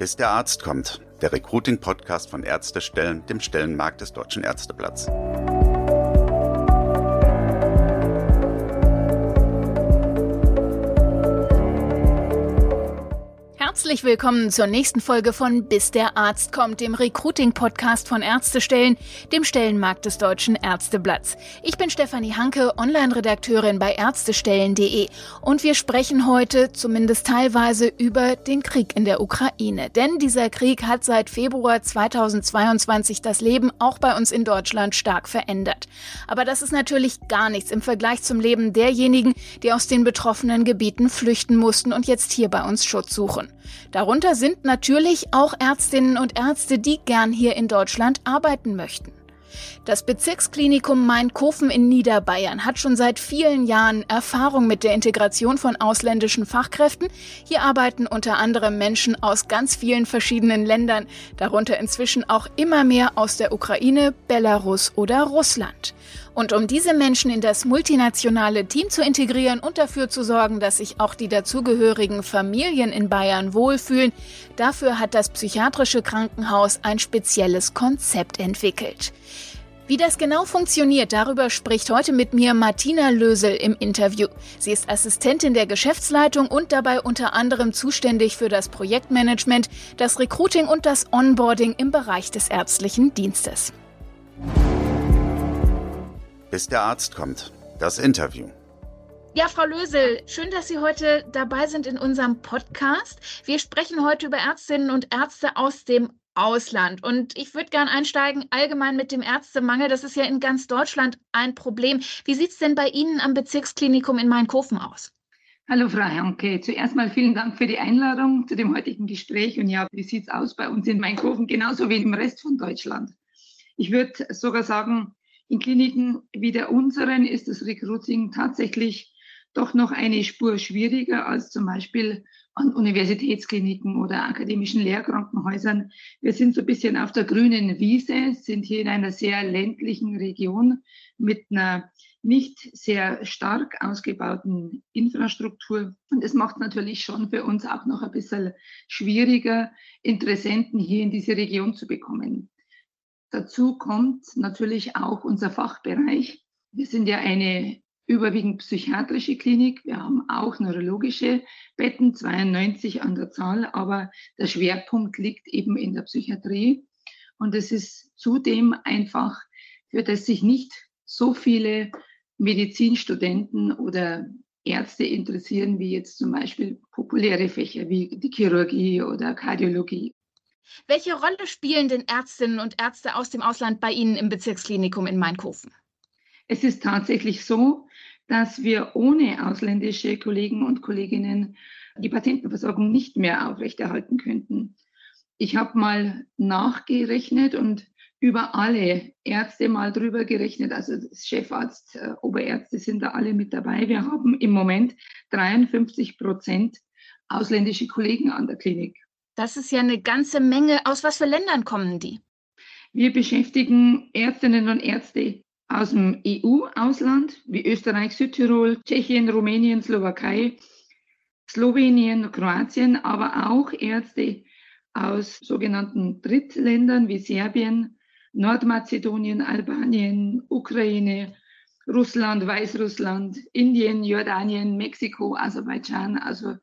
Bis der Arzt kommt, der Recruiting-Podcast von Ärztestellen, dem Stellenmarkt des Deutschen Ärzteblatts. Herzlich willkommen zur nächsten Folge von Bis der Arzt kommt, dem Recruiting-Podcast von Ärztestellen, dem Stellenmarkt des Deutschen Ärzteblatts. Ich bin Stefanie Hanke, Online-Redakteurin bei Ärztestellen.de und wir sprechen heute zumindest teilweise über den Krieg in der Ukraine. Denn dieser Krieg hat seit Februar 2022 das Leben auch bei uns in Deutschland stark verändert. Aber das ist natürlich gar nichts im Vergleich zum Leben derjenigen, die aus den betroffenen Gebieten flüchten mussten und jetzt hier bei uns Schutz suchen. Darunter sind natürlich auch Ärztinnen und Ärzte, die gern hier in Deutschland arbeiten möchten. Das Bezirksklinikum Main-Kofen in Niederbayern hat schon seit vielen Jahren Erfahrung mit der Integration von ausländischen Fachkräften. Hier arbeiten unter anderem Menschen aus ganz vielen verschiedenen Ländern, darunter inzwischen auch immer mehr aus der Ukraine, Belarus oder Russland. Und um diese Menschen in das multinationale Team zu integrieren und dafür zu sorgen, dass sich auch die dazugehörigen Familien in Bayern wohlfühlen, dafür hat das psychiatrische Krankenhaus ein spezielles Konzept entwickelt. Wie das genau funktioniert, darüber spricht heute mit mir Martina Lösel im Interview. Sie ist Assistentin der Geschäftsleitung und dabei unter anderem zuständig für das Projektmanagement, das Recruiting und das Onboarding im Bereich des ärztlichen Dienstes. Bis der Arzt kommt. Das Interview. Ja, Frau Lösel, schön, dass Sie heute dabei sind in unserem Podcast. Wir sprechen heute über Ärztinnen und Ärzte aus dem Ausland. Und ich würde gerne einsteigen allgemein mit dem Ärztemangel. Das ist ja in ganz Deutschland ein Problem. Wie sieht es denn bei Ihnen am Bezirksklinikum in Mainkofen aus? Hallo Frau Hanke, zuerst mal vielen Dank für die Einladung zu dem heutigen Gespräch. Und ja, wie sieht es aus bei uns in Mainkofen, genauso wie im Rest von Deutschland? Ich würde sogar sagen, in Kliniken wie der unseren ist das Recruiting tatsächlich doch noch eine Spur schwieriger als zum Beispiel an Universitätskliniken oder akademischen Lehrkrankenhäusern. Wir sind so ein bisschen auf der grünen Wiese, sind hier in einer sehr ländlichen Region mit einer nicht sehr stark ausgebauten Infrastruktur. Und es macht natürlich schon für uns auch noch ein bisschen schwieriger, Interessenten hier in diese Region zu bekommen. Dazu kommt natürlich auch unser Fachbereich. Wir sind ja eine überwiegend psychiatrische Klinik. Wir haben auch neurologische Betten, 92 an der Zahl, aber der Schwerpunkt liegt eben in der Psychiatrie. Und es ist zudem einfach, für das sich nicht so viele Medizinstudenten oder Ärzte interessieren, wie jetzt zum Beispiel populäre Fächer wie die Chirurgie oder Kardiologie. Welche Rolle spielen denn Ärztinnen und Ärzte aus dem Ausland bei Ihnen im Bezirksklinikum in Mainkofen? Es ist tatsächlich so, dass wir ohne ausländische Kollegen und Kolleginnen die Patientenversorgung nicht mehr aufrechterhalten könnten. Ich habe mal nachgerechnet und über alle Ärzte mal drüber gerechnet, also Chefarzt, äh, Oberärzte sind da alle mit dabei. Wir haben im Moment 53 Prozent ausländische Kollegen an der Klinik. Das ist ja eine ganze Menge. Aus was für Ländern kommen die? Wir beschäftigen Ärztinnen und Ärzte aus dem EU-Ausland wie Österreich, Südtirol, Tschechien, Rumänien, Slowakei, Slowenien, Kroatien, aber auch Ärzte aus sogenannten Drittländern wie Serbien, Nordmazedonien, Albanien, Ukraine, Russland, Weißrussland, Indien, Jordanien, Mexiko, Aserbaidschan. Also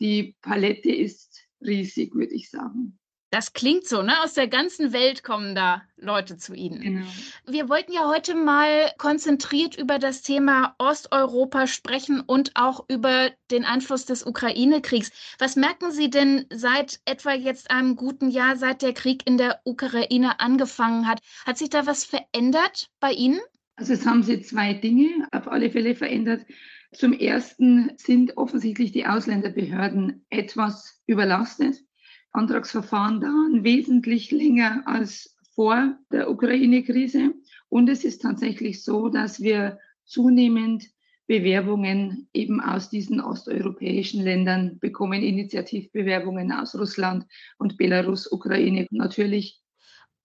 die Palette ist riesig, würde ich sagen. Das klingt so, ne? Aus der ganzen Welt kommen da Leute zu Ihnen. Genau. Wir wollten ja heute mal konzentriert über das Thema Osteuropa sprechen und auch über den Einfluss des Ukraine-Kriegs. Was merken Sie denn seit etwa jetzt einem guten Jahr, seit der Krieg in der Ukraine angefangen hat? Hat sich da was verändert bei Ihnen? Also es haben sich zwei Dinge auf alle Fälle verändert. Zum Ersten sind offensichtlich die Ausländerbehörden etwas überlastet. Antragsverfahren dauern wesentlich länger als vor der Ukraine-Krise. Und es ist tatsächlich so, dass wir zunehmend Bewerbungen eben aus diesen osteuropäischen Ländern bekommen, Initiativbewerbungen aus Russland und Belarus, Ukraine natürlich.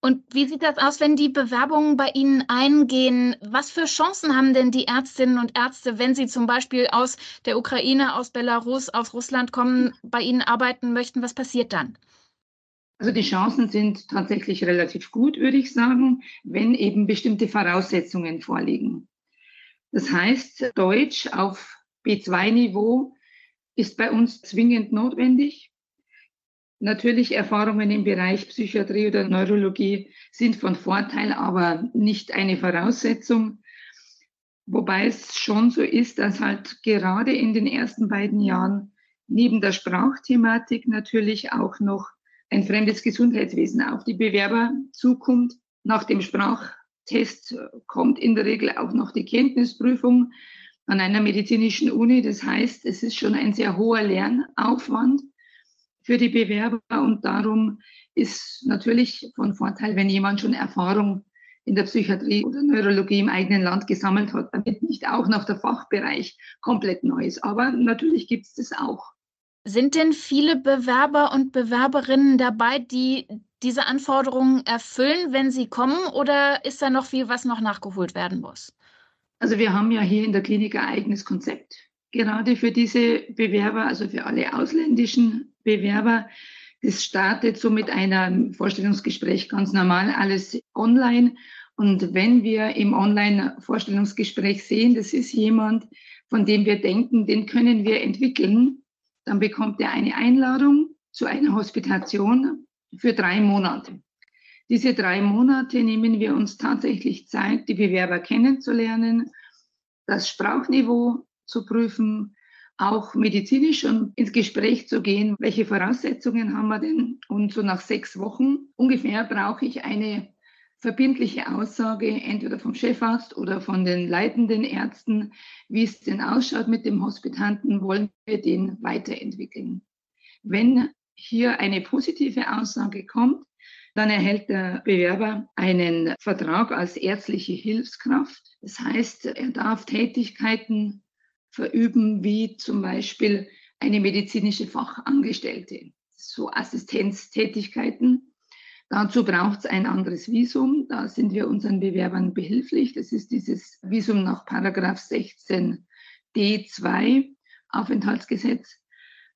Und wie sieht das aus, wenn die Bewerbungen bei Ihnen eingehen? Was für Chancen haben denn die Ärztinnen und Ärzte, wenn sie zum Beispiel aus der Ukraine, aus Belarus, aus Russland kommen, bei Ihnen arbeiten möchten? Was passiert dann? Also die Chancen sind tatsächlich relativ gut, würde ich sagen, wenn eben bestimmte Voraussetzungen vorliegen. Das heißt, Deutsch auf B2-Niveau ist bei uns zwingend notwendig. Natürlich Erfahrungen im Bereich Psychiatrie oder Neurologie sind von Vorteil, aber nicht eine Voraussetzung. Wobei es schon so ist, dass halt gerade in den ersten beiden Jahren neben der Sprachthematik natürlich auch noch ein fremdes Gesundheitswesen auf die Bewerber zukommt. Nach dem Sprachtest kommt in der Regel auch noch die Kenntnisprüfung an einer medizinischen Uni. Das heißt, es ist schon ein sehr hoher Lernaufwand für die Bewerber und darum ist natürlich von Vorteil, wenn jemand schon Erfahrung in der Psychiatrie oder Neurologie im eigenen Land gesammelt hat, damit nicht auch noch der Fachbereich komplett neu ist. Aber natürlich gibt es das auch. Sind denn viele Bewerber und Bewerberinnen dabei, die diese Anforderungen erfüllen, wenn sie kommen, oder ist da noch viel, was noch nachgeholt werden muss? Also wir haben ja hier in der Klinik ein eigenes Konzept, gerade für diese Bewerber, also für alle ausländischen Bewerber. Das startet so mit einem Vorstellungsgespräch ganz normal, alles online. Und wenn wir im Online-Vorstellungsgespräch sehen, das ist jemand, von dem wir denken, den können wir entwickeln, dann bekommt er eine Einladung zu einer Hospitation für drei Monate. Diese drei Monate nehmen wir uns tatsächlich Zeit, die Bewerber kennenzulernen, das Sprachniveau zu prüfen, auch medizinisch und ins Gespräch zu gehen, welche Voraussetzungen haben wir denn? Und so nach sechs Wochen ungefähr brauche ich eine verbindliche Aussage, entweder vom Chefarzt oder von den leitenden Ärzten, wie es denn ausschaut mit dem Hospitanten, wollen wir den weiterentwickeln. Wenn hier eine positive Aussage kommt, dann erhält der Bewerber einen Vertrag als ärztliche Hilfskraft. Das heißt, er darf Tätigkeiten verüben, wie zum Beispiel eine medizinische Fachangestellte, so Assistenztätigkeiten. Dazu braucht es ein anderes Visum. Da sind wir unseren Bewerbern behilflich. Das ist dieses Visum nach Paragraph 16 D2 Aufenthaltsgesetz.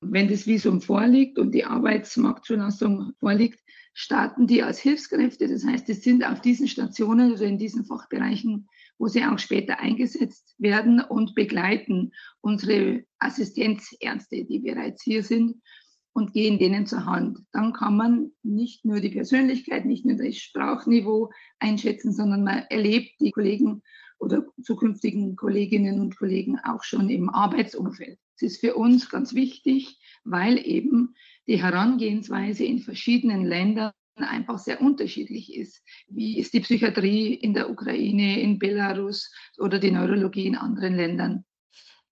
Wenn das Visum vorliegt und die Arbeitsmarktzulassung vorliegt, starten die als Hilfskräfte. Das heißt, es sind auf diesen Stationen oder in diesen Fachbereichen wo sie auch später eingesetzt werden und begleiten unsere Assistenzärzte, die bereits hier sind und gehen denen zur Hand. Dann kann man nicht nur die Persönlichkeit, nicht nur das Sprachniveau einschätzen, sondern man erlebt die Kollegen oder zukünftigen Kolleginnen und Kollegen auch schon im Arbeitsumfeld. Das ist für uns ganz wichtig, weil eben die Herangehensweise in verschiedenen Ländern einfach sehr unterschiedlich ist. Wie ist die Psychiatrie in der Ukraine, in Belarus oder die Neurologie in anderen Ländern?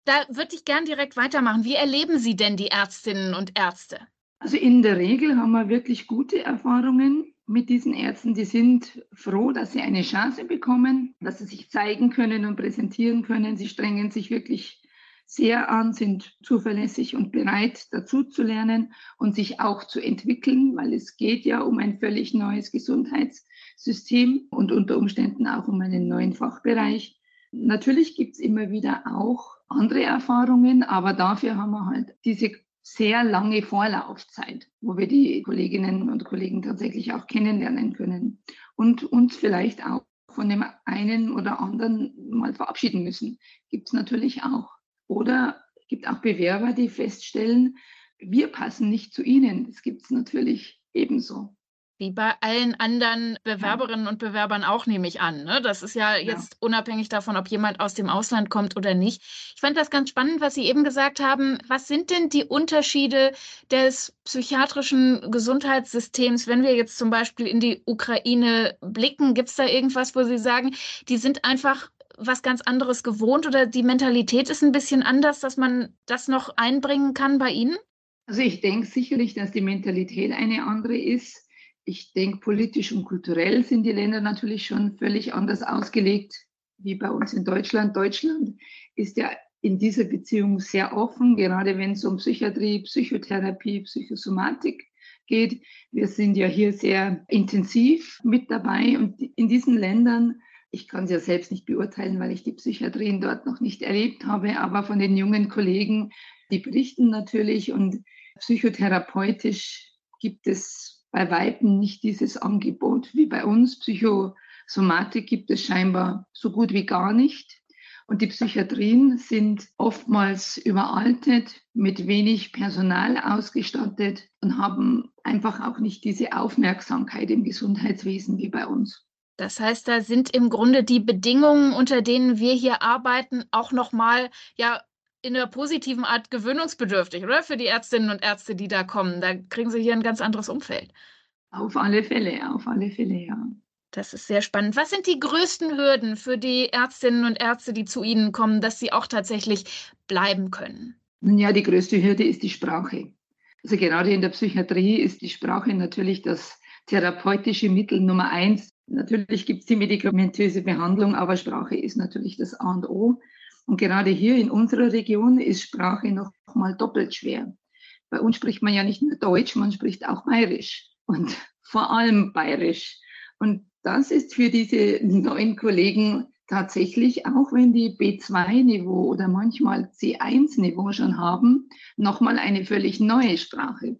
Da würde ich gern direkt weitermachen. Wie erleben Sie denn die Ärztinnen und Ärzte? Also in der Regel haben wir wirklich gute Erfahrungen mit diesen Ärzten. Die sind froh, dass sie eine Chance bekommen, dass sie sich zeigen können und präsentieren können. Sie strengen sich wirklich sehr an, sind zuverlässig und bereit, dazu zu lernen und sich auch zu entwickeln, weil es geht ja um ein völlig neues Gesundheitssystem und unter Umständen auch um einen neuen Fachbereich. Natürlich gibt es immer wieder auch andere Erfahrungen, aber dafür haben wir halt diese sehr lange Vorlaufzeit, wo wir die Kolleginnen und Kollegen tatsächlich auch kennenlernen können und uns vielleicht auch von dem einen oder anderen mal verabschieden müssen. Gibt es natürlich auch. Oder es gibt auch Bewerber, die feststellen, wir passen nicht zu ihnen. Das gibt es natürlich ebenso. Wie bei allen anderen Bewerberinnen und Bewerbern auch, nehme ich an. Ne? Das ist ja jetzt ja. unabhängig davon, ob jemand aus dem Ausland kommt oder nicht. Ich fand das ganz spannend, was Sie eben gesagt haben. Was sind denn die Unterschiede des psychiatrischen Gesundheitssystems, wenn wir jetzt zum Beispiel in die Ukraine blicken? Gibt es da irgendwas, wo Sie sagen, die sind einfach was ganz anderes gewohnt oder die Mentalität ist ein bisschen anders, dass man das noch einbringen kann bei Ihnen? Also ich denke sicherlich, dass die Mentalität eine andere ist. Ich denke, politisch und kulturell sind die Länder natürlich schon völlig anders ausgelegt wie bei uns in Deutschland. Deutschland ist ja in dieser Beziehung sehr offen, gerade wenn es um Psychiatrie, Psychotherapie, Psychosomatik geht. Wir sind ja hier sehr intensiv mit dabei und in diesen Ländern ich kann es ja selbst nicht beurteilen, weil ich die Psychiatrien dort noch nicht erlebt habe, aber von den jungen Kollegen, die berichten natürlich und psychotherapeutisch gibt es bei Weitem nicht dieses Angebot wie bei uns. Psychosomatik gibt es scheinbar so gut wie gar nicht. Und die Psychiatrien sind oftmals überaltet, mit wenig Personal ausgestattet und haben einfach auch nicht diese Aufmerksamkeit im Gesundheitswesen wie bei uns. Das heißt, da sind im Grunde die Bedingungen, unter denen wir hier arbeiten, auch nochmal ja in einer positiven Art gewöhnungsbedürftig, oder? Für die Ärztinnen und Ärzte, die da kommen. Da kriegen sie hier ein ganz anderes Umfeld. Auf alle Fälle, auf alle Fälle, ja. Das ist sehr spannend. Was sind die größten Hürden für die Ärztinnen und Ärzte, die zu Ihnen kommen, dass sie auch tatsächlich bleiben können? Ja, die größte Hürde ist die Sprache. Also gerade in der Psychiatrie ist die Sprache natürlich das therapeutische Mittel Nummer eins. Natürlich gibt es die medikamentöse Behandlung, aber Sprache ist natürlich das A und O. Und gerade hier in unserer Region ist Sprache noch mal doppelt schwer. Bei uns spricht man ja nicht nur Deutsch, man spricht auch Bayerisch und vor allem Bayerisch. Und das ist für diese neuen Kollegen tatsächlich, auch wenn die B2-Niveau oder manchmal C1-Niveau schon haben, nochmal eine völlig neue Sprache.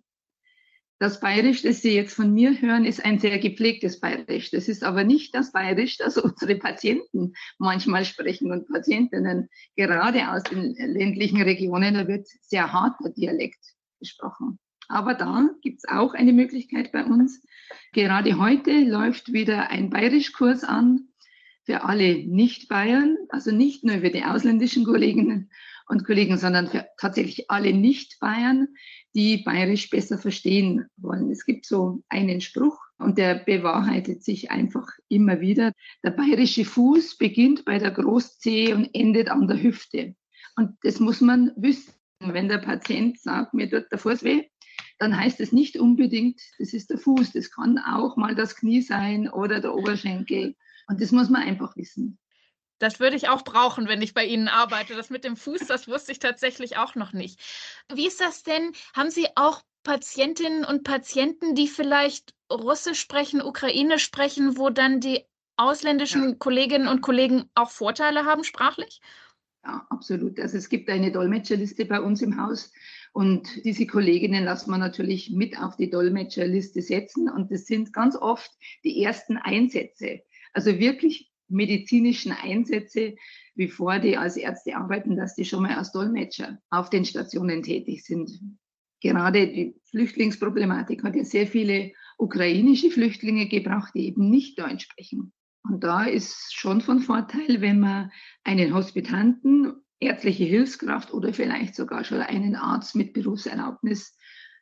Das Bayerisch, das Sie jetzt von mir hören, ist ein sehr gepflegtes Bayerisch. Das ist aber nicht das Bayerisch, das unsere Patienten manchmal sprechen und Patientinnen. Gerade aus den ländlichen Regionen, da wird sehr harter Dialekt gesprochen. Aber da gibt es auch eine Möglichkeit bei uns. Gerade heute läuft wieder ein Bayerischkurs an für alle Nicht-Bayern, also nicht nur für die ausländischen Kolleginnen und Kollegen, sondern für tatsächlich alle Nicht-Bayern, die Bayerisch besser verstehen wollen. Es gibt so einen Spruch und der bewahrheitet sich einfach immer wieder. Der bayerische Fuß beginnt bei der Großzehe und endet an der Hüfte. Und das muss man wissen. Wenn der Patient sagt, mir tut der Fuß weh, dann heißt es nicht unbedingt, das ist der Fuß. Das kann auch mal das Knie sein oder der Oberschenkel. Und das muss man einfach wissen. Das würde ich auch brauchen, wenn ich bei Ihnen arbeite. Das mit dem Fuß, das wusste ich tatsächlich auch noch nicht. Wie ist das denn? Haben Sie auch Patientinnen und Patienten, die vielleicht Russisch sprechen, Ukrainisch sprechen, wo dann die ausländischen ja. Kolleginnen und Kollegen auch Vorteile haben sprachlich? Ja, absolut. Also es gibt eine Dolmetscherliste bei uns im Haus und diese Kolleginnen lassen wir natürlich mit auf die Dolmetscherliste setzen. Und das sind ganz oft die ersten Einsätze, also wirklich medizinischen Einsätze, bevor die als Ärzte arbeiten, dass die schon mal als Dolmetscher auf den Stationen tätig sind. Gerade die Flüchtlingsproblematik hat ja sehr viele ukrainische Flüchtlinge gebracht, die eben nicht Deutsch sprechen. Und da ist schon von Vorteil, wenn man einen Hospitanten ärztliche Hilfskraft oder vielleicht sogar schon einen Arzt mit Berufserlaubnis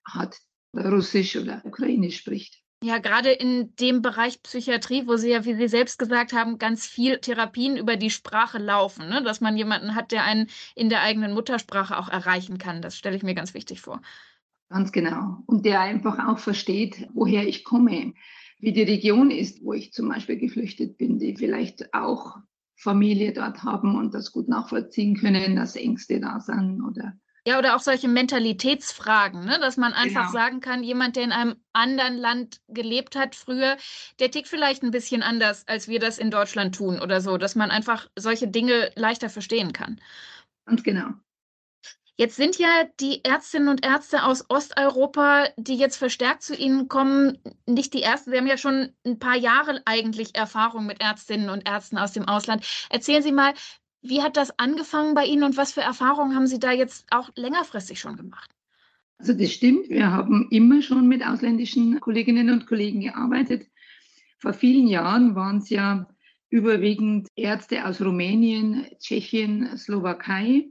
hat, der Russisch oder Ukrainisch spricht. Ja, gerade in dem Bereich Psychiatrie, wo Sie ja, wie Sie selbst gesagt haben, ganz viel Therapien über die Sprache laufen, ne? dass man jemanden hat, der einen in der eigenen Muttersprache auch erreichen kann. Das stelle ich mir ganz wichtig vor. Ganz genau. Und der einfach auch versteht, woher ich komme, wie die Region ist, wo ich zum Beispiel geflüchtet bin, die vielleicht auch Familie dort haben und das gut nachvollziehen können, dass Ängste da sind oder ja, oder auch solche Mentalitätsfragen, ne? dass man einfach genau. sagen kann, jemand, der in einem anderen Land gelebt hat früher, der tickt vielleicht ein bisschen anders, als wir das in Deutschland tun oder so, dass man einfach solche Dinge leichter verstehen kann. Ganz genau. Jetzt sind ja die Ärztinnen und Ärzte aus Osteuropa, die jetzt verstärkt zu Ihnen kommen, nicht die ersten. Sie haben ja schon ein paar Jahre eigentlich Erfahrung mit Ärztinnen und Ärzten aus dem Ausland. Erzählen Sie mal, wie hat das angefangen bei Ihnen und was für Erfahrungen haben Sie da jetzt auch längerfristig schon gemacht? Also das stimmt, wir haben immer schon mit ausländischen Kolleginnen und Kollegen gearbeitet. Vor vielen Jahren waren es ja überwiegend Ärzte aus Rumänien, Tschechien, Slowakei.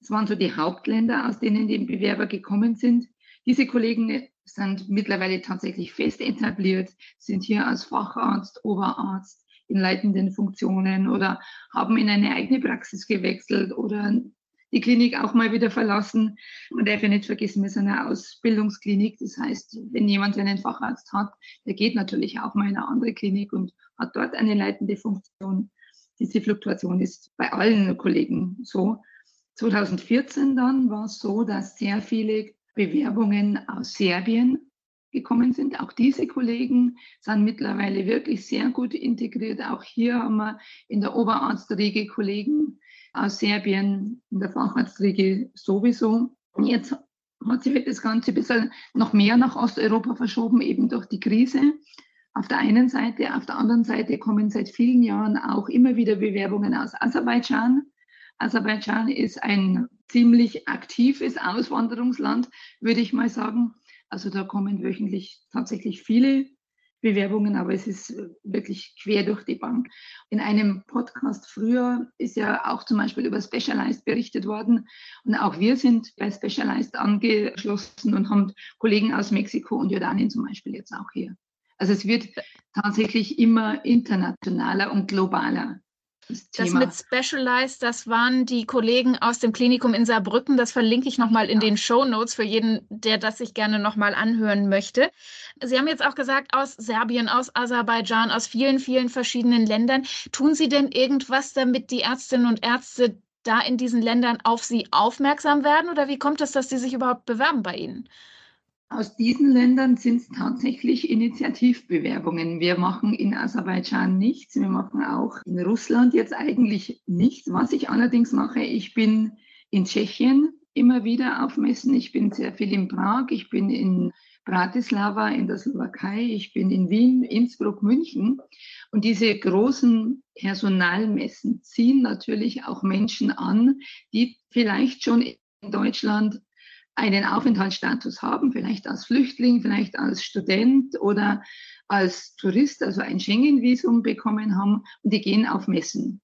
Das waren so die Hauptländer, aus denen die Bewerber gekommen sind. Diese Kollegen sind mittlerweile tatsächlich fest etabliert, sind hier als Facharzt, Oberarzt in leitenden Funktionen oder haben in eine eigene Praxis gewechselt oder die Klinik auch mal wieder verlassen. Man darf ja nicht vergessen, wir sind eine Ausbildungsklinik. Das heißt, wenn jemand einen Facharzt hat, der geht natürlich auch mal in eine andere Klinik und hat dort eine leitende Funktion. Diese Fluktuation ist bei allen Kollegen so. 2014 dann war es so, dass sehr viele Bewerbungen aus Serbien gekommen sind. Auch diese Kollegen sind mittlerweile wirklich sehr gut integriert. Auch hier haben wir in der Oberarztriege Kollegen aus Serbien, in der Facharztriege sowieso. Und jetzt hat sich das Ganze ein bisschen noch mehr nach Osteuropa verschoben, eben durch die Krise. Auf der einen Seite, auf der anderen Seite kommen seit vielen Jahren auch immer wieder Bewerbungen aus Aserbaidschan. Aserbaidschan ist ein ziemlich aktives Auswanderungsland, würde ich mal sagen. Also da kommen wöchentlich tatsächlich viele Bewerbungen, aber es ist wirklich quer durch die Bank. In einem Podcast früher ist ja auch zum Beispiel über Specialized berichtet worden und auch wir sind bei Specialized angeschlossen und haben Kollegen aus Mexiko und Jordanien zum Beispiel jetzt auch hier. Also es wird tatsächlich immer internationaler und globaler. Das, das, mit Specialized, das waren die Kollegen aus dem Klinikum in Saarbrücken. Das verlinke ich nochmal in ja. den Show Notes für jeden, der das sich gerne nochmal anhören möchte. Sie haben jetzt auch gesagt, aus Serbien, aus Aserbaidschan, aus vielen, vielen verschiedenen Ländern. Tun Sie denn irgendwas, damit die Ärztinnen und Ärzte da in diesen Ländern auf Sie aufmerksam werden? Oder wie kommt es, dass Sie sich überhaupt bewerben bei Ihnen? Aus diesen Ländern sind es tatsächlich Initiativbewerbungen. Wir machen in Aserbaidschan nichts. Wir machen auch in Russland jetzt eigentlich nichts. Was ich allerdings mache, ich bin in Tschechien immer wieder auf Messen. Ich bin sehr viel in Prag. Ich bin in Bratislava in der Slowakei. Ich bin in Wien, Innsbruck, München. Und diese großen Personalmessen ziehen natürlich auch Menschen an, die vielleicht schon in Deutschland einen Aufenthaltsstatus haben, vielleicht als Flüchtling, vielleicht als Student oder als Tourist, also ein Schengen-Visum bekommen haben und die gehen auf Messen.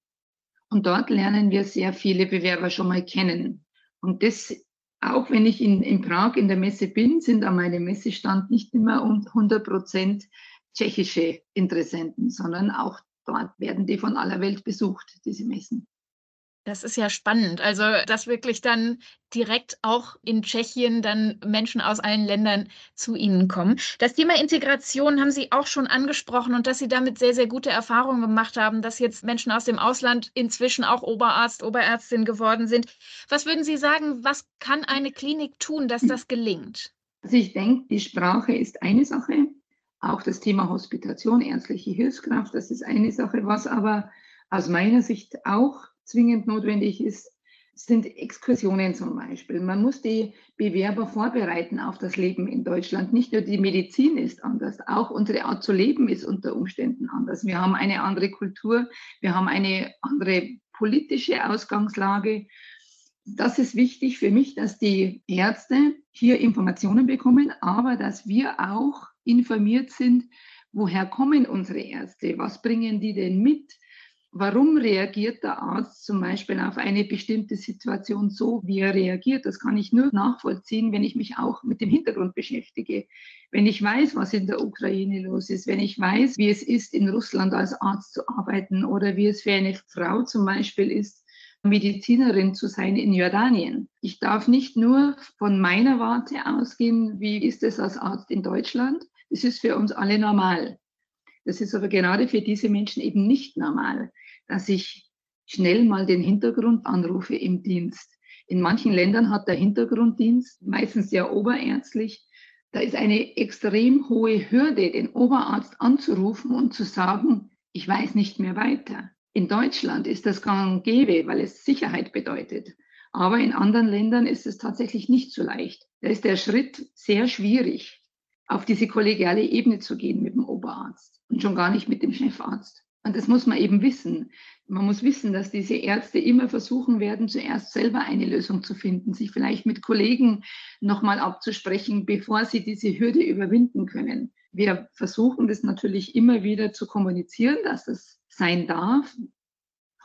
Und dort lernen wir sehr viele Bewerber schon mal kennen. Und das, auch wenn ich in, in Prag in der Messe bin, sind an meinem Messestand nicht immer 100 Prozent tschechische Interessenten, sondern auch dort werden die von aller Welt besucht, diese Messen. Das ist ja spannend. Also, dass wirklich dann direkt auch in Tschechien dann Menschen aus allen Ländern zu Ihnen kommen. Das Thema Integration haben Sie auch schon angesprochen und dass Sie damit sehr, sehr gute Erfahrungen gemacht haben, dass jetzt Menschen aus dem Ausland inzwischen auch Oberarzt, Oberärztin geworden sind. Was würden Sie sagen, was kann eine Klinik tun, dass das gelingt? Also ich denke, die Sprache ist eine Sache. Auch das Thema Hospitation, ärztliche Hilfskraft, das ist eine Sache. Was aber aus meiner Sicht auch zwingend notwendig ist, sind Exkursionen zum Beispiel. Man muss die Bewerber vorbereiten auf das Leben in Deutschland. Nicht nur die Medizin ist anders, auch unsere Art zu leben ist unter Umständen anders. Wir haben eine andere Kultur, wir haben eine andere politische Ausgangslage. Das ist wichtig für mich, dass die Ärzte hier Informationen bekommen, aber dass wir auch informiert sind, woher kommen unsere Ärzte, was bringen die denn mit, Warum reagiert der Arzt zum Beispiel auf eine bestimmte Situation so, wie er reagiert? Das kann ich nur nachvollziehen, wenn ich mich auch mit dem Hintergrund beschäftige. Wenn ich weiß, was in der Ukraine los ist, wenn ich weiß, wie es ist, in Russland als Arzt zu arbeiten oder wie es für eine Frau zum Beispiel ist, Medizinerin zu sein in Jordanien. Ich darf nicht nur von meiner Warte ausgehen, wie ist es als Arzt in Deutschland. Das ist für uns alle normal. Das ist aber gerade für diese Menschen eben nicht normal, dass ich schnell mal den Hintergrund anrufe im Dienst. In manchen Ländern hat der Hintergrunddienst, meistens ja oberärztlich, da ist eine extrem hohe Hürde, den Oberarzt anzurufen und zu sagen, ich weiß nicht mehr weiter. In Deutschland ist das gang und gäbe, weil es Sicherheit bedeutet. Aber in anderen Ländern ist es tatsächlich nicht so leicht. Da ist der Schritt sehr schwierig, auf diese kollegiale Ebene zu gehen mit dem Oberarzt und schon gar nicht mit dem Chefarzt. Und das muss man eben wissen. Man muss wissen, dass diese Ärzte immer versuchen werden, zuerst selber eine Lösung zu finden, sich vielleicht mit Kollegen nochmal abzusprechen, bevor sie diese Hürde überwinden können. Wir versuchen das natürlich immer wieder zu kommunizieren, dass es sein darf.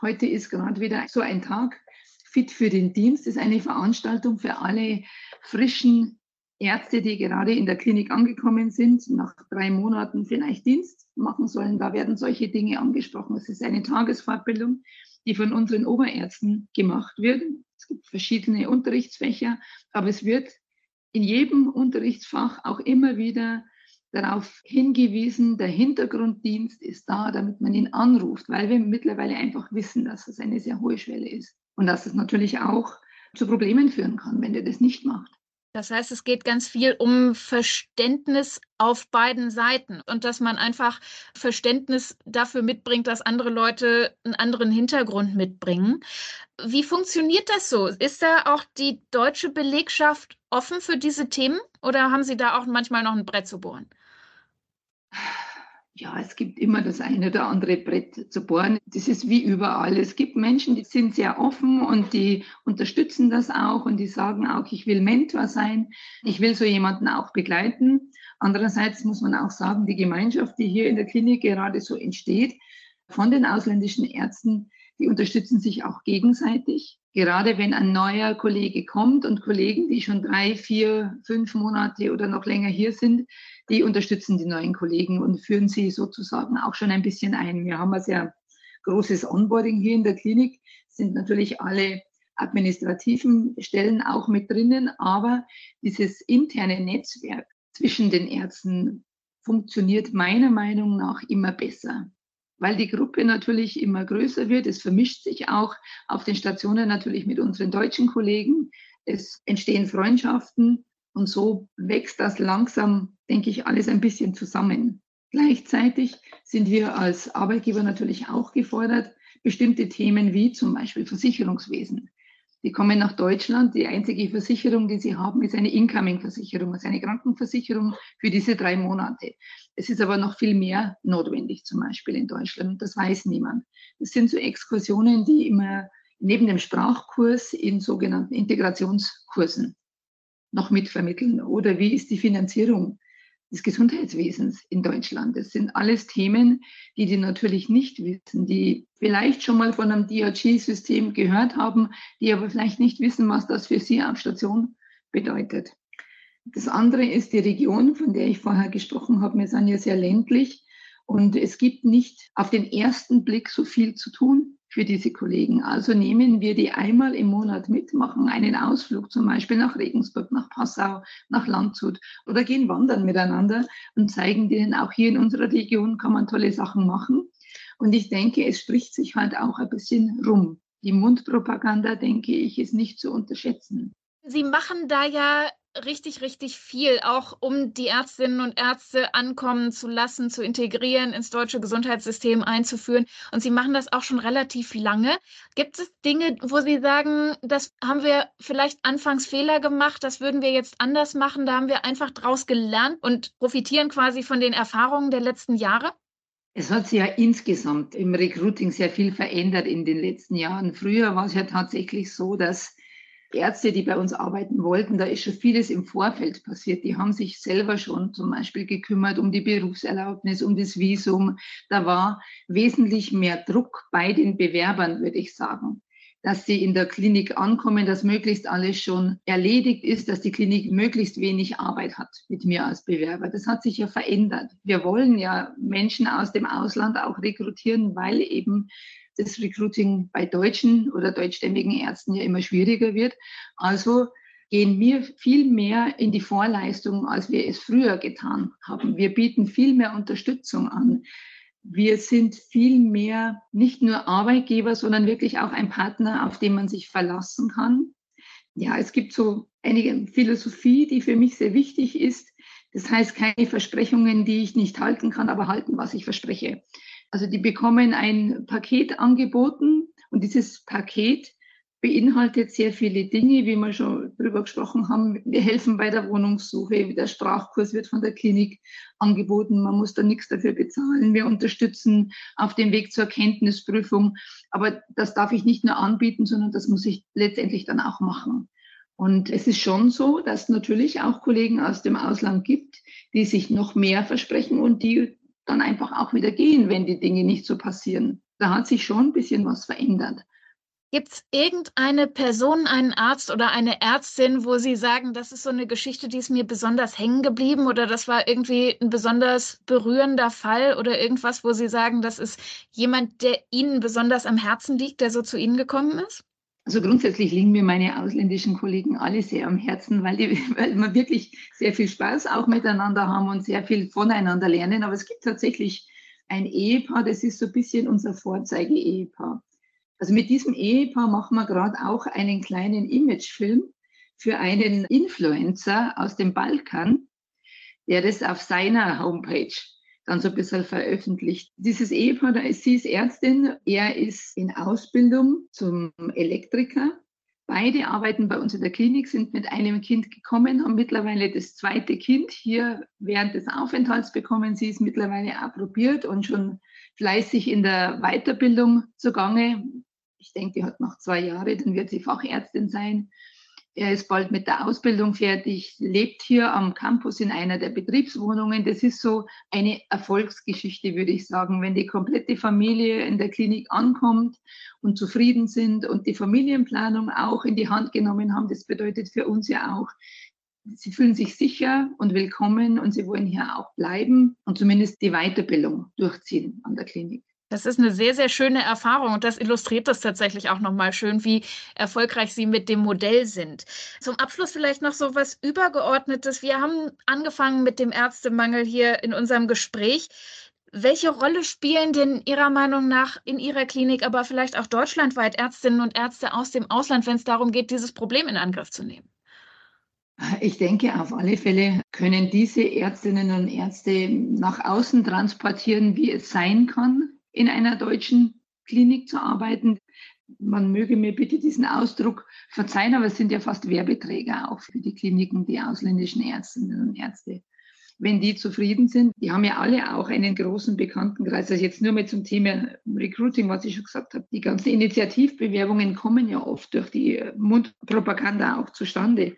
Heute ist gerade wieder so ein Tag. Fit für den Dienst ist eine Veranstaltung für alle frischen Ärzte, die gerade in der Klinik angekommen sind, nach drei Monaten vielleicht Dienst machen sollen. Da werden solche Dinge angesprochen. Es ist eine Tagesfortbildung, die von unseren Oberärzten gemacht wird. Es gibt verschiedene Unterrichtsfächer, aber es wird in jedem Unterrichtsfach auch immer wieder darauf hingewiesen, der Hintergrunddienst ist da, damit man ihn anruft, weil wir mittlerweile einfach wissen, dass es eine sehr hohe Schwelle ist und dass es natürlich auch zu Problemen führen kann, wenn der das nicht macht. Das heißt, es geht ganz viel um Verständnis auf beiden Seiten und dass man einfach Verständnis dafür mitbringt, dass andere Leute einen anderen Hintergrund mitbringen. Wie funktioniert das so? Ist da auch die deutsche Belegschaft offen für diese Themen oder haben Sie da auch manchmal noch ein Brett zu bohren? Ja, es gibt immer das eine oder andere Brett zu bohren. Das ist wie überall. Es gibt Menschen, die sind sehr offen und die unterstützen das auch und die sagen auch, ich will Mentor sein, ich will so jemanden auch begleiten. Andererseits muss man auch sagen, die Gemeinschaft, die hier in der Klinik gerade so entsteht, von den ausländischen Ärzten, die unterstützen sich auch gegenseitig. Gerade wenn ein neuer Kollege kommt und Kollegen, die schon drei, vier, fünf Monate oder noch länger hier sind, die unterstützen die neuen Kollegen und führen sie sozusagen auch schon ein bisschen ein. Wir haben ein sehr großes Onboarding hier in der Klinik, sind natürlich alle administrativen Stellen auch mit drinnen, aber dieses interne Netzwerk zwischen den Ärzten funktioniert meiner Meinung nach immer besser weil die Gruppe natürlich immer größer wird. Es vermischt sich auch auf den Stationen natürlich mit unseren deutschen Kollegen. Es entstehen Freundschaften und so wächst das langsam, denke ich, alles ein bisschen zusammen. Gleichzeitig sind wir als Arbeitgeber natürlich auch gefordert, bestimmte Themen wie zum Beispiel Versicherungswesen die kommen nach Deutschland. Die einzige Versicherung, die sie haben, ist eine Incoming-Versicherung, also eine Krankenversicherung für diese drei Monate. Es ist aber noch viel mehr notwendig, zum Beispiel in Deutschland. Das weiß niemand. Das sind so Exkursionen, die immer neben dem Sprachkurs in sogenannten Integrationskursen noch mitvermitteln. Oder wie ist die Finanzierung des Gesundheitswesens in Deutschland. Das sind alles Themen, die die natürlich nicht wissen, die vielleicht schon mal von einem DRG-System gehört haben, die aber vielleicht nicht wissen, was das für sie auf Station bedeutet. Das andere ist die Region, von der ich vorher gesprochen habe. Wir sind ja sehr ländlich und es gibt nicht auf den ersten Blick so viel zu tun für diese Kollegen. Also nehmen wir die einmal im Monat mit, machen einen Ausflug zum Beispiel nach Regensburg, nach Passau, nach Landshut oder gehen wandern miteinander und zeigen denen, auch hier in unserer Region kann man tolle Sachen machen. Und ich denke, es spricht sich halt auch ein bisschen rum. Die Mundpropaganda, denke ich, ist nicht zu unterschätzen. Sie machen da ja richtig, richtig viel, auch um die Ärztinnen und Ärzte ankommen zu lassen, zu integrieren, ins deutsche Gesundheitssystem einzuführen. Und Sie machen das auch schon relativ lange. Gibt es Dinge, wo Sie sagen, das haben wir vielleicht anfangs Fehler gemacht, das würden wir jetzt anders machen, da haben wir einfach draus gelernt und profitieren quasi von den Erfahrungen der letzten Jahre? Es hat sich ja insgesamt im Recruiting sehr viel verändert in den letzten Jahren. Früher war es ja tatsächlich so, dass Ärzte, die bei uns arbeiten wollten, da ist schon vieles im Vorfeld passiert. Die haben sich selber schon zum Beispiel gekümmert um die Berufserlaubnis, um das Visum. Da war wesentlich mehr Druck bei den Bewerbern, würde ich sagen dass sie in der Klinik ankommen, dass möglichst alles schon erledigt ist, dass die Klinik möglichst wenig Arbeit hat mit mir als Bewerber. Das hat sich ja verändert. Wir wollen ja Menschen aus dem Ausland auch rekrutieren, weil eben das Recruiting bei deutschen oder deutschstämmigen Ärzten ja immer schwieriger wird. Also gehen wir viel mehr in die Vorleistung, als wir es früher getan haben. Wir bieten viel mehr Unterstützung an. Wir sind viel mehr nicht nur Arbeitgeber, sondern wirklich auch ein Partner, auf den man sich verlassen kann. Ja, es gibt so einige Philosophie, die für mich sehr wichtig ist. Das heißt, keine Versprechungen, die ich nicht halten kann, aber halten, was ich verspreche. Also die bekommen ein Paket angeboten und dieses Paket beinhaltet sehr viele Dinge, wie wir schon darüber gesprochen haben. Wir helfen bei der Wohnungssuche, der Sprachkurs wird von der Klinik angeboten, man muss da nichts dafür bezahlen. Wir unterstützen auf dem Weg zur Kenntnisprüfung. Aber das darf ich nicht nur anbieten, sondern das muss ich letztendlich dann auch machen. Und es ist schon so, dass es natürlich auch Kollegen aus dem Ausland gibt, die sich noch mehr versprechen und die dann einfach auch wieder gehen, wenn die Dinge nicht so passieren. Da hat sich schon ein bisschen was verändert. Gibt es irgendeine Person, einen Arzt oder eine Ärztin, wo Sie sagen, das ist so eine Geschichte, die ist mir besonders hängen geblieben oder das war irgendwie ein besonders berührender Fall oder irgendwas, wo Sie sagen, das ist jemand, der Ihnen besonders am Herzen liegt, der so zu Ihnen gekommen ist? Also grundsätzlich liegen mir meine ausländischen Kollegen alle sehr am Herzen, weil, die, weil wir wirklich sehr viel Spaß auch miteinander haben und sehr viel voneinander lernen. Aber es gibt tatsächlich ein Ehepaar, das ist so ein bisschen unser Vorzeige-Ehepaar. Also mit diesem Ehepaar machen wir gerade auch einen kleinen Imagefilm. für einen Influencer aus dem Balkan, der das auf seiner Homepage dann so ein bisschen veröffentlicht. Dieses Ehepaar, sie ist Ärztin, er ist in Ausbildung zum Elektriker. Beide arbeiten bei uns in der Klinik, sind mit einem Kind gekommen, haben mittlerweile das zweite Kind hier während des Aufenthalts bekommen. Sie ist mittlerweile approbiert und schon fleißig in der Weiterbildung zugange. Ich denke, die hat noch zwei Jahre, dann wird sie Fachärztin sein. Er ist bald mit der Ausbildung fertig, lebt hier am Campus in einer der Betriebswohnungen. Das ist so eine Erfolgsgeschichte, würde ich sagen. Wenn die komplette Familie in der Klinik ankommt und zufrieden sind und die Familienplanung auch in die Hand genommen haben, das bedeutet für uns ja auch, sie fühlen sich sicher und willkommen und sie wollen hier auch bleiben und zumindest die Weiterbildung durchziehen an der Klinik. Das ist eine sehr, sehr schöne Erfahrung und das illustriert das tatsächlich auch nochmal schön, wie erfolgreich Sie mit dem Modell sind. Zum Abschluss vielleicht noch so was Übergeordnetes. Wir haben angefangen mit dem Ärztemangel hier in unserem Gespräch. Welche Rolle spielen denn Ihrer Meinung nach in Ihrer Klinik, aber vielleicht auch deutschlandweit Ärztinnen und Ärzte aus dem Ausland, wenn es darum geht, dieses Problem in Angriff zu nehmen? Ich denke, auf alle Fälle können diese Ärztinnen und Ärzte nach außen transportieren, wie es sein kann, in einer deutschen Klinik zu arbeiten. Man möge mir bitte diesen Ausdruck verzeihen, aber es sind ja fast Werbeträger auch für die Kliniken, die ausländischen Ärztinnen und Ärzte. Wenn die zufrieden sind, die haben ja alle auch einen großen Bekanntenkreis. Also jetzt nur mal zum Thema Recruiting, was ich schon gesagt habe. Die ganzen Initiativbewerbungen kommen ja oft durch die Mundpropaganda auch zustande.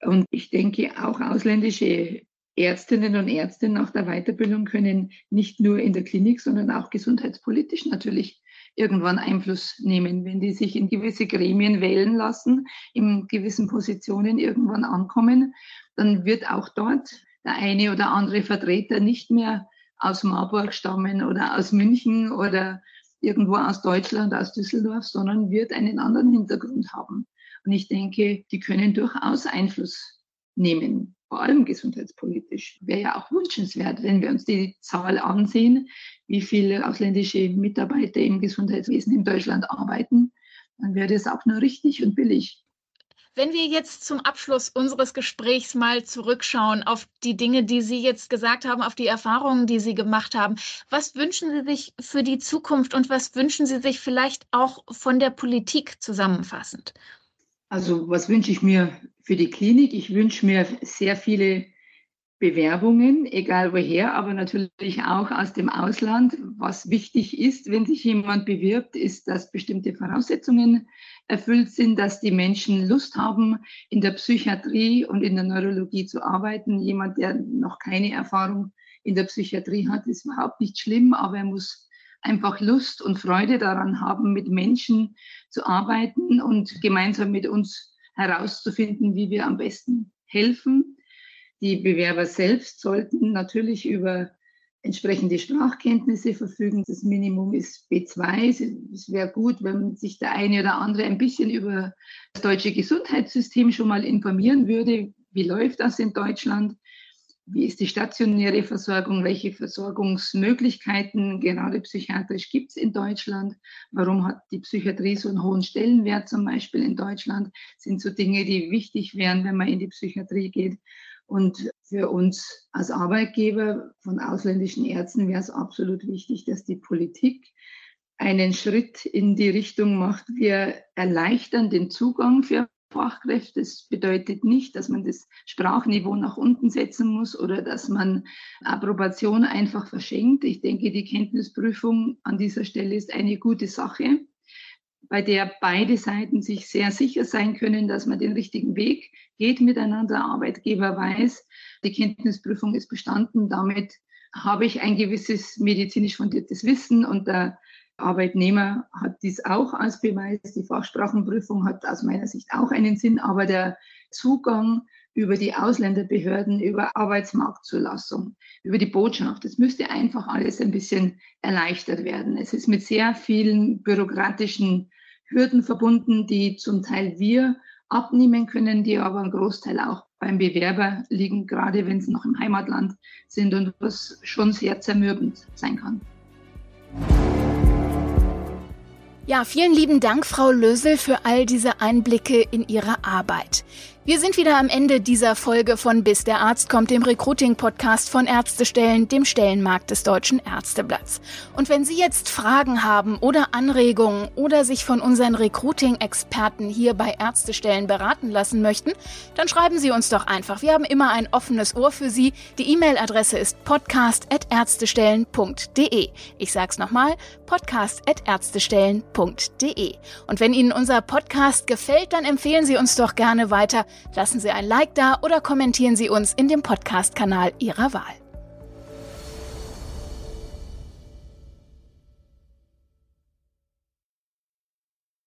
Und ich denke, auch ausländische Ärztinnen und Ärzte nach der Weiterbildung können nicht nur in der Klinik, sondern auch gesundheitspolitisch natürlich irgendwann Einfluss nehmen. Wenn die sich in gewisse Gremien wählen lassen, in gewissen Positionen irgendwann ankommen, dann wird auch dort der eine oder andere Vertreter nicht mehr aus Marburg stammen oder aus München oder irgendwo aus Deutschland, aus Düsseldorf, sondern wird einen anderen Hintergrund haben. Und ich denke, die können durchaus Einfluss nehmen vor allem gesundheitspolitisch. Wäre ja auch wünschenswert, wenn wir uns die Zahl ansehen, wie viele ausländische Mitarbeiter im Gesundheitswesen in Deutschland arbeiten, dann wäre das auch nur richtig und billig. Wenn wir jetzt zum Abschluss unseres Gesprächs mal zurückschauen auf die Dinge, die Sie jetzt gesagt haben, auf die Erfahrungen, die Sie gemacht haben, was wünschen Sie sich für die Zukunft und was wünschen Sie sich vielleicht auch von der Politik zusammenfassend? Also was wünsche ich mir für die Klinik? Ich wünsche mir sehr viele Bewerbungen, egal woher, aber natürlich auch aus dem Ausland. Was wichtig ist, wenn sich jemand bewirbt, ist, dass bestimmte Voraussetzungen erfüllt sind, dass die Menschen Lust haben, in der Psychiatrie und in der Neurologie zu arbeiten. Jemand, der noch keine Erfahrung in der Psychiatrie hat, ist überhaupt nicht schlimm, aber er muss einfach Lust und Freude daran haben, mit Menschen zu arbeiten und gemeinsam mit uns herauszufinden, wie wir am besten helfen. Die Bewerber selbst sollten natürlich über entsprechende Sprachkenntnisse verfügen. Das Minimum ist B2. Es wäre gut, wenn sich der eine oder andere ein bisschen über das deutsche Gesundheitssystem schon mal informieren würde. Wie läuft das in Deutschland? Wie ist die stationäre Versorgung? Welche Versorgungsmöglichkeiten, gerade psychiatrisch, gibt es in Deutschland? Warum hat die Psychiatrie so einen hohen Stellenwert zum Beispiel in Deutschland? Sind so Dinge, die wichtig wären, wenn man in die Psychiatrie geht. Und für uns als Arbeitgeber von ausländischen Ärzten wäre es absolut wichtig, dass die Politik einen Schritt in die Richtung macht. Wir erleichtern den Zugang für Fachkräfte. Das bedeutet nicht, dass man das Sprachniveau nach unten setzen muss oder dass man Approbation einfach verschenkt. Ich denke, die Kenntnisprüfung an dieser Stelle ist eine gute Sache, bei der beide Seiten sich sehr sicher sein können, dass man den richtigen Weg geht miteinander. Der Arbeitgeber weiß, die Kenntnisprüfung ist bestanden. Damit habe ich ein gewisses medizinisch fundiertes Wissen und der Arbeitnehmer hat dies auch als Beweis. Die Fachsprachenprüfung hat aus meiner Sicht auch einen Sinn, aber der Zugang über die Ausländerbehörden, über Arbeitsmarktzulassung, über die Botschaft, das müsste einfach alles ein bisschen erleichtert werden. Es ist mit sehr vielen bürokratischen Hürden verbunden, die zum Teil wir abnehmen können, die aber ein Großteil auch beim Bewerber liegen, gerade wenn sie noch im Heimatland sind und was schon sehr zermürbend sein kann. Ja, vielen lieben Dank, Frau Lösel, für all diese Einblicke in Ihre Arbeit. Wir sind wieder am Ende dieser Folge von Bis der Arzt kommt, dem Recruiting-Podcast von Ärztestellen, dem Stellenmarkt des Deutschen Ärzteblatts. Und wenn Sie jetzt Fragen haben oder Anregungen oder sich von unseren Recruiting-Experten hier bei Ärztestellen beraten lassen möchten, dann schreiben Sie uns doch einfach. Wir haben immer ein offenes Ohr für Sie. Die E-Mail-Adresse ist podcast.ärztestellen.de. Ich sag's nochmal, podcast.ärztestellen.de. Und wenn Ihnen unser Podcast gefällt, dann empfehlen Sie uns doch gerne weiter Lassen Sie ein Like da oder kommentieren Sie uns in dem Podcast-Kanal Ihrer Wahl.